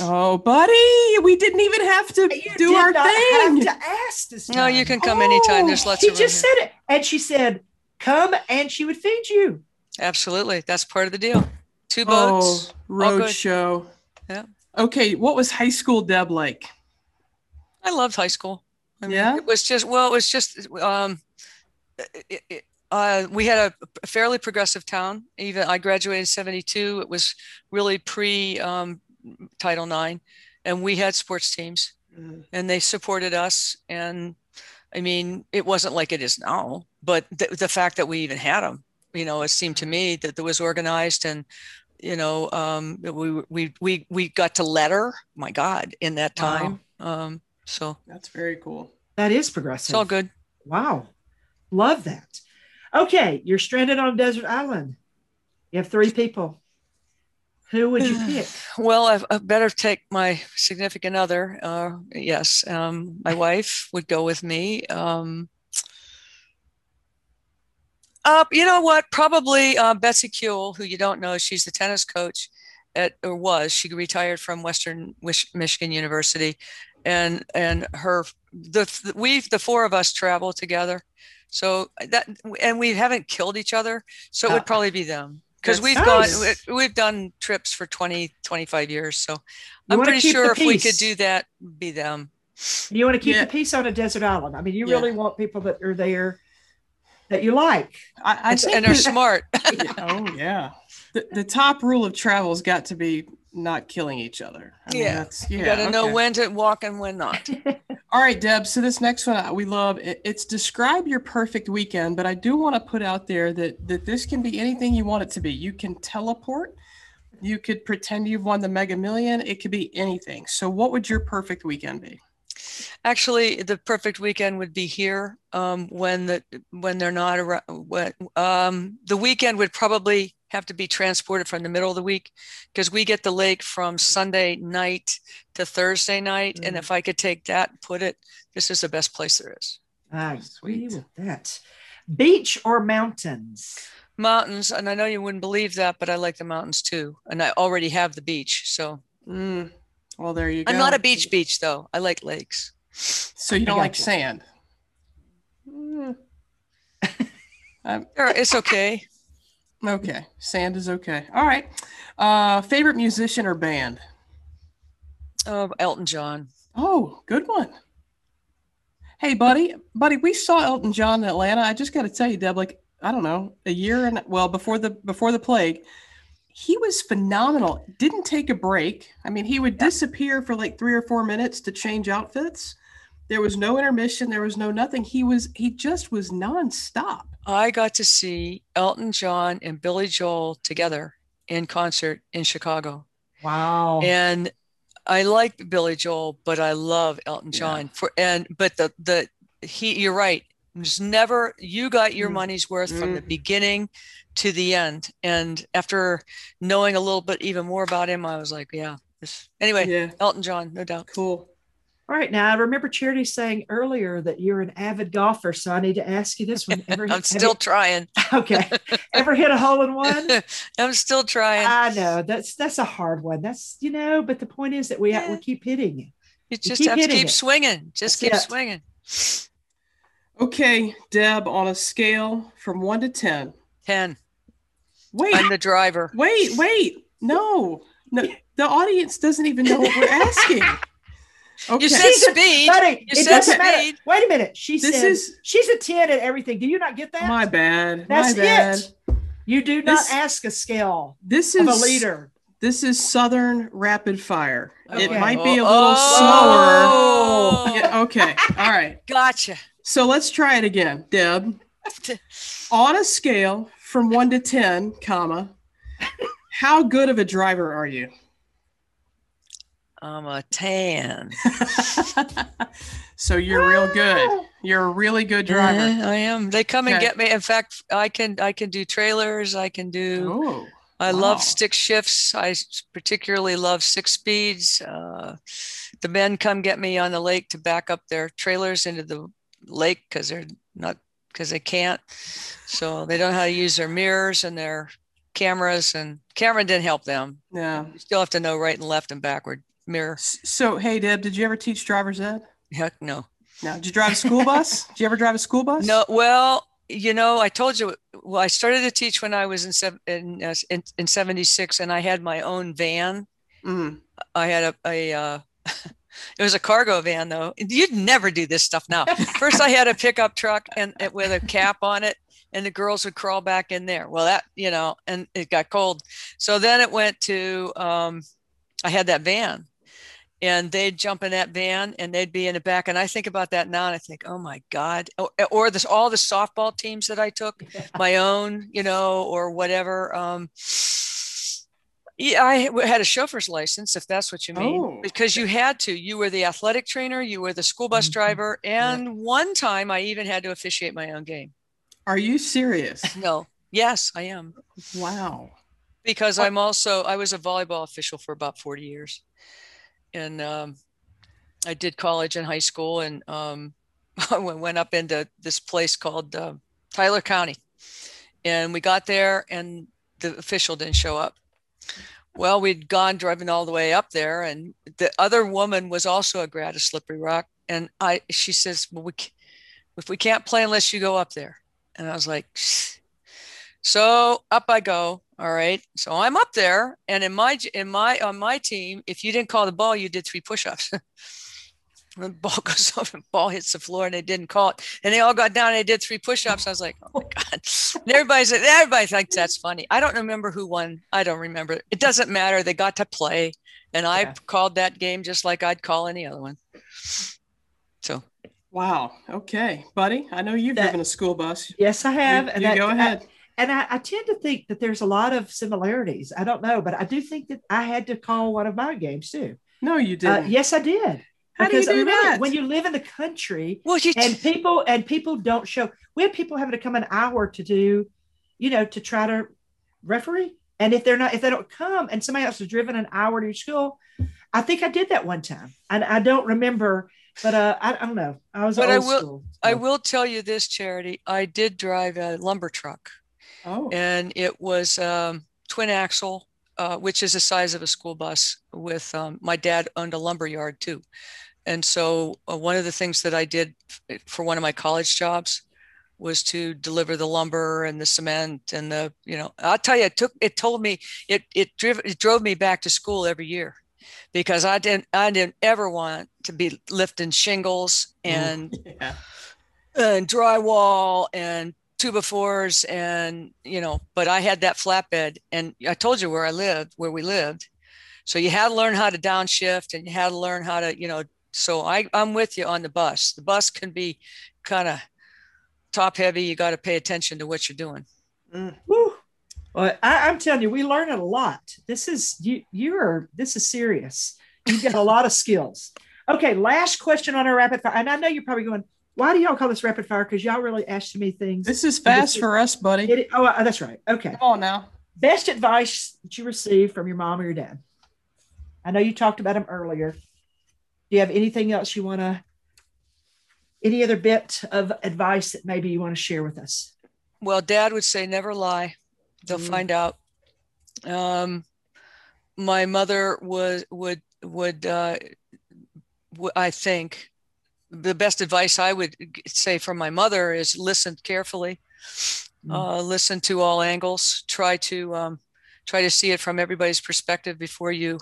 Oh, buddy, we didn't even have to You do did our not thing. Have to ask this No, you can come anytime. There's lots Oh, he of room He just here. said it, and she said, "Come," and she would feed you. Absolutely. That's part of the deal. Two boats. road show. Yeah. Okay, what was high school Deb like? I loved high school. I mean, Yeah? It was just, well, it was just, um, it, it, uh, we had a, a fairly progressive town. Even I graduated in 72. It was really pre um, Title IX. And we had sports teams and they supported us. And I mean, it wasn't like it is now, but the, the fact that we even had them, you know, it seemed to me that there was organized and, you know, um, we, we, we, we got to letter, my God, in that Wow. time. Um, so That's very cool. That is progressive. it's all good. Wow, love that. Okay, you're stranded on a desert island. You have three people. Who would you [SIGHS] pick? Well, I've, I better take my significant other. Uh, yes, um, my wife would go with me. Um, uh, you know what? Probably uh, Betsy Kuehl, who you don't know, she's the tennis coach at or was. She retired from Western Michigan University, and and her the we the four of us travel together. So that and we haven't killed each other, so it would probably be them because we've nice. gone we- we've done trips for 20 25 years so You i'm pretty sure if we could do that be them You want to keep Yeah. the peace on a desert island. I mean, you Yeah. really want people that are there that you like. I, I It's- and they're smart [LAUGHS] oh yeah. The, the top rule of travel has got to be not killing each other. I mean, Yeah. that's, yeah. you got to know when to walk and when not [LAUGHS] All right, Deb. So this next one uh, we love. It's describe your perfect weekend, but I do want to put out there that that this can be anything you want it to be. You can teleport. You could pretend you've won the Mega Million. It could be anything. So what would your perfect weekend be? Actually the perfect weekend would be here um, when the when they're not around when, um, the weekend would probably have to be transported from the middle of the week because we get the lake from sunday night to thursday night and Mm. if i could take that and put it this is the best place there is I agree Sweet. with that. Beach or mountains? mountains and i know you wouldn't believe that but i like the mountains too and i already have the beach so Mm, well, there you go. i'm not a beach beach though i like lakes So you don't like gotcha. sand. Mm. Um, it's okay Okay, sand is okay. All right. Uh, favorite musician or band? Oh, Elton John. Oh, good one. Hey, buddy, buddy, we saw Elton John in Atlanta. I just got to tell you, Deb, like I don't know, a year and well before the before the plague, he was phenomenal. Didn't take a break. I mean, he would yeah. disappear for like three or four minutes to change outfits. There was no intermission. There was no nothing. He was he just was nonstop. I got to see Elton John and Billy Joel together in concert in Chicago. Wow. And I like Billy Joel, but I love Elton John yeah. for and but the the he you're right. Just never you got your mm. money's worth mm. from the mm. beginning to the end. And after knowing a little bit even more about him, I was like, yeah. This, anyway, yeah. Elton John, no doubt. Cool. All right. Now, I remember Charity saying earlier that you're an avid golfer. So I need to ask you this one. Ever, [LAUGHS] I'm still trying. [LAUGHS] Okay. Ever hit a hole in one? [LAUGHS] I'm still trying. I know. That's that's a hard one. That's, you know, but the point is that we, yeah. we keep hitting it. You just have to keep it. swinging. Just that's keep it. swinging. Okay, Deb, on a scale from one to 10. 10. Wait. I'm the driver. Wait, wait. No. No. The audience doesn't even know what we're asking. [LAUGHS] Okay. You said speed. Buddy, you said speed. Matter. Wait a minute. She this said is, she's a 10 at everything. Do you not get that? My bad. That's my bad. it. You do not this, ask a scale this is, a leader. This is Southern rapid fire. Okay. It might be a oh, little oh. slower. Yeah, okay. All right. Gotcha. So let's try it again, Deb. On a scale from one to 10, comma, how good of a driver are you? I'm a tan. [LAUGHS] so you're real good. You're a really good driver. I am. They come okay. and get me. In fact, I can I can do trailers. I can do. Oh, I wow. love stick shifts. I particularly love six speeds. Uh, the men come get me on the lake to back up their trailers into the lake because they're not because they can't. So they don't know how to use their mirrors and their cameras. And camera didn't help them. Yeah. You still have to know right and left and backward mirror. So, hey, Deb, did you ever teach driver's ed? Heck no. No. Did you drive a school bus? [LAUGHS] did you ever drive a school bus? No. Well, you know, I told you. Well, I started to teach when I was in seven, in, uh, in, in '76, and I had my own van. Mm. I had a, a uh, [LAUGHS] it was a cargo van though. You'd never do this stuff now. First, I had a pickup truck and with a cap on it, and the girls would crawl back in there. Well, that you know, and it got cold. So then it went to um, I had that van, and they'd jump in that van and they'd be in the back. And I think about that now and I think, oh my God. Or, or this all the softball teams that I took, [LAUGHS] my own, you know, or whatever. Um, yeah, I had a chauffeur's license, if that's what you mean, oh. because you had to. You were the athletic trainer, you were the school bus mm-hmm. driver, and yeah. one time I even had to officiate my own game. Are you serious? [LAUGHS] No. Yes, I am. Wow. Because I'm also I was a volleyball official for about 40 years and um, I did college and high school, and um, [LAUGHS] I went up into this place called uh, Tyler County, and we got there, and the official didn't show up. Well, we'd gone driving all the way up there, and the other woman was also a grad of Slippery Rock, and I she says, "Well, we if we can't play unless you go up there," and I was like, so up I go. All right. So I'm up there, and in my in my on my team, if you didn't call the ball, you did three push-ups. [LAUGHS] the ball [LAUGHS] goes off and ball hits the floor, and they didn't call it. And they all got down and they did three push-ups. I was like, oh my [LAUGHS] god! And everybody's everybody thinks that's funny. I don't remember who won. I don't remember. It doesn't matter. They got to play, and I yeah. called that game just like I'd call any other one. So Wow. Okay, buddy. I know you've that, driven a school bus. Yes, I have. You, and you that, go ahead and I, I, tend to think that there's a lot of similarities. I don't know, but I do think that I had to call one of my games too. No, you uh, didn't. Uh, yes, I did. How because do you do that? When you live in the country, well, you and people and people don't show. We have people having to come an hour to do, you know, to try to referee. And if they're not, if they don't come, and somebody else has driven an hour to your school, I think I did that one time, and I don't remember but uh, I, I, don't know. I was. But I will. School, so. I will tell you this, Charity. I did drive a lumber truck. Oh. And it was um, twin axle, uh, which is the size of a school bus. With um, my dad owned a lumber yard too, and so uh, one of the things that I did for one of my college jobs was to deliver the lumber and the cement and the you know i'll tell you it took it told me it it drove it drove me back to school every year because i didn't i didn't ever want to be lifting shingles and [LAUGHS] Yeah. and drywall and two by fours and you know but i had that flatbed and i told you where i lived where we lived so you had to learn how to downshift and you had to learn how to you know so I, i'm with you on the bus the bus can be kind of top heavy you got to pay attention to what you're doing Woo. Well, I, I'm telling you, we learn a lot. This is you. You are. This is serious. You've got a lot of skills. Okay, last question on our rapid fire, and I know you're probably going. Why do y'all call this rapid fire? Because y'all really asked me things. This is fast is- for us, buddy. It- oh, uh, that's right. Okay. Come on now. Best advice that you received from your mom or your dad? I know you talked about them earlier. Do you have anything else you want to? Any other bit of advice that maybe you want to share with us? well dad would say never lie they'll Mm. find out um my mother was would would uh w- i think the best advice i would say from my mother is listen carefully Mm. uh listen to all angles try to um try to see it from everybody's perspective before you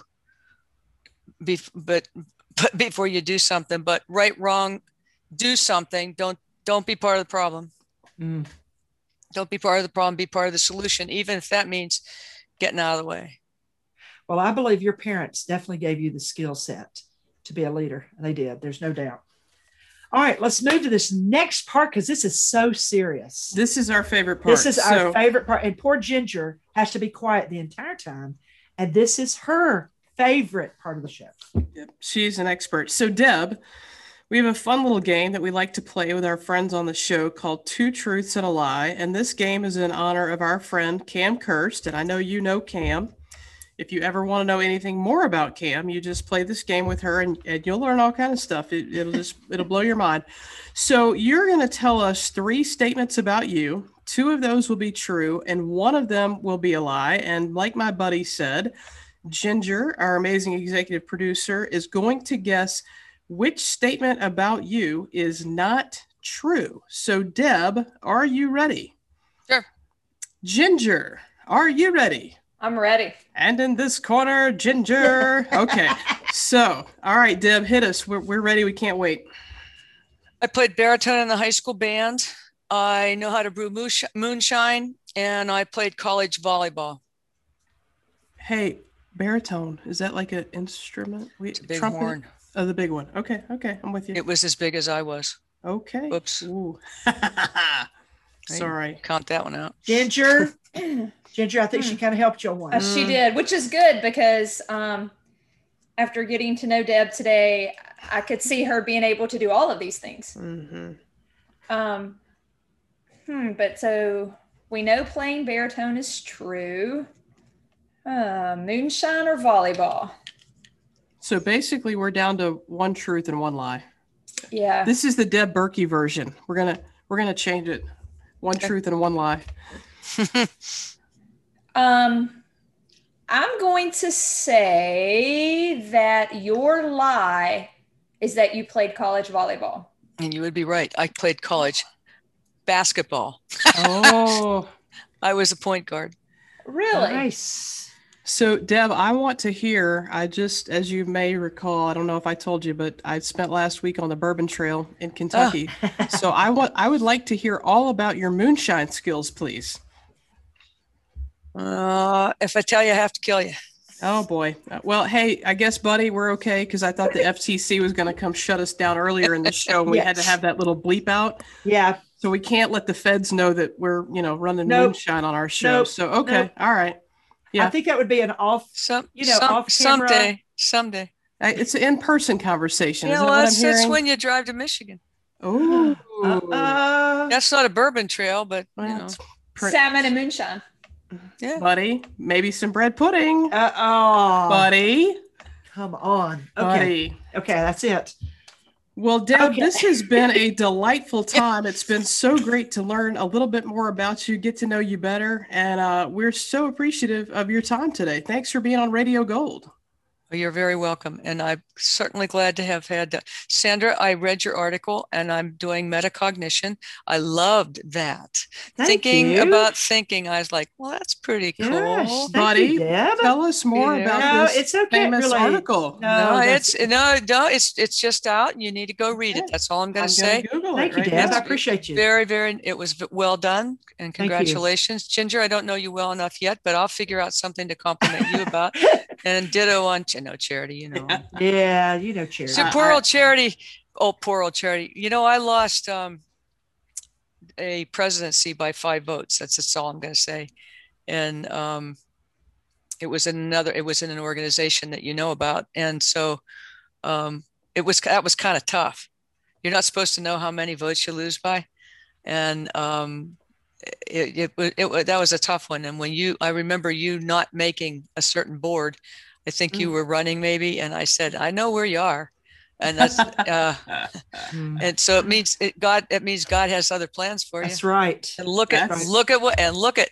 be, but, but before you do something but right wrong do something don't don't be part of the problem Mm. don't be part of the problem be part of the solution even if that means getting out of the way Well, I believe your parents definitely gave you the skill set to be a leader. They did. There's no doubt. All right, let's move to this next part because this is so serious. This is our favorite part. This is So- our favorite part. And poor Ginger has to be quiet the entire time. And this is her favorite part of the show. Yep, she's an expert. So, Deb, we have a fun little game that we like to play with our friends on the show called Two Truths and a Lie. And this game is in honor of our friend Cam Kirst. And I know you know Cam. If you ever want to know anything more about Cam, you just play this game with her and, and you'll learn all kind of stuff. It, it'll just it'll blow your mind. So you're going to tell us three statements about you. Two of those will be true, and one of them will be a lie. And like my buddy said, Ginger, our amazing executive producer, is going to guess which statement about you is not true. So, Deb, are you ready? Sure. Ginger, are you ready? I'm ready. And in this corner, Ginger. [LAUGHS] Okay. so, all right, Deb, hit us. We're, we're ready. We can't wait. i played baritone in the high school band i know how to brew moonshine and i played college volleyball Hey, baritone, is that like an instrument? We, it's a big trumpet? horn Oh, the big one. Okay. Okay. I'm with you. it was as big as i was okay. Whoops. Ooh. [LAUGHS] Sorry. count that one out Ginger, [LAUGHS] Ginger, I think she kind of helped you on one. Uh, she did, which is good because um, after getting to know Deb today, I could see her being able to do all of these things. hmm Um, hmm, but so we know playing baritone is true. Uh, moonshine or volleyball? So basically, we're down to one truth and one lie. Yeah. This is the Deb Berkey version. We're gonna we're gonna change it. One Okay. truth and one lie. [LAUGHS] Um, I'm going to say that your lie is that you played college volleyball. and you would be right i played college basketball [LAUGHS] Oh, i was a point guard Really? Nice. So Deb, I want to hear. I just, as you may recall, I don't know if I told you, but I spent last week on the Bourbon Trail in Kentucky. [LAUGHS] so I want, I would like to hear all about your moonshine skills, please. uh, if i tell you i have to kill you Oh boy. Well, hey, I guess, buddy, we're okay because I thought the [LAUGHS] FTC was going to come shut us down earlier in the show, and we had to have that little bleep out. Yeah. So we can't let the feds know that we're, you know, running Nope. moonshine on our show. Nope. So okay, Nope. all right. Yeah. I think that would be an off. some You know, some- off camera- someday someday I- It's an in-person conversation. you Is know that that's, that's when you drive to michigan Oh, Uh, that's not a bourbon trail but you know Salmon and moonshine. yeah buddy. Maybe some bread pudding, uh, oh, buddy. come on. Okay. Buddy. Okay, that's it. Well, Deb, Okay. this has been a [LAUGHS] delightful time. It's been so great to learn a little bit more about you, get to know you better, and uh, we're so appreciative of your time today. Thanks for being on Radio Gold. Oh, you're very welcome. And I'm certainly glad to have had that. Sandra. I read your article and I'm doing metacognition. I loved that. Thank thinking you. about thinking, I was like, well, that's pretty cool. Gosh, Buddy, you, Tell us more Yeah. about No, this it's okay. famous really. article. No, no, it's no, no, it's it's just out. And you need to go read it. That's all I'm going I'm to gonna say. Google Thank it you, right Deb. now. I appreciate you. Very, very. It was well done, and congratulations, Ginger. I don't know you well enough yet, but I'll figure out something to compliment you about. [LAUGHS] And ditto on Ch- no charity. You know, yeah, you know, Charity. so poor old charity. Oh, poor old charity. You know, I lost um, a presidency by five votes. That's that's all I'm going to say. And um, it was in another. It was in an organization that you know about, and so um, it was that was kind of tough. You're not supposed to know how many votes you lose by, and um, it, it, wa- it, that was a tough one. And when you, I remember you not making a certain board. I think you were running maybe, and I said, I know where you are, and that's uh, Mm, [LAUGHS] and so it means it God. It means God has other plans for you. That's right. And look at That's- look at what and look at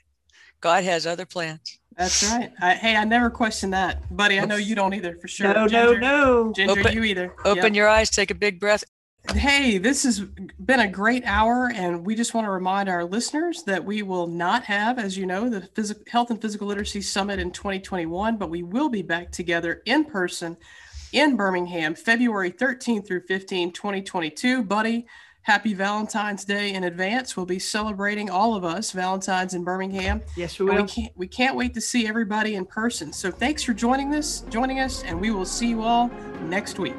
God has other plans. That's right. I, hey, I never question that, buddy. I know you don't either, for sure. No, no, Ginger, no. Ginger, Open- you either. Open your eyes, take a big breath. Hey, this has been a great hour, and we just want to remind our listeners that we will not have, as you know, the Physical Health and Physical Literacy Summit in 2021, but we will be back together in person in Birmingham, February 13th through 15, 2022. Buddy, happy Valentine's Day in advance. We'll be celebrating all of us Valentine's in Birmingham. Yes, we will. we can't we can't wait to see everybody in person. So thanks for joining us, joining us, and we will see you all next week.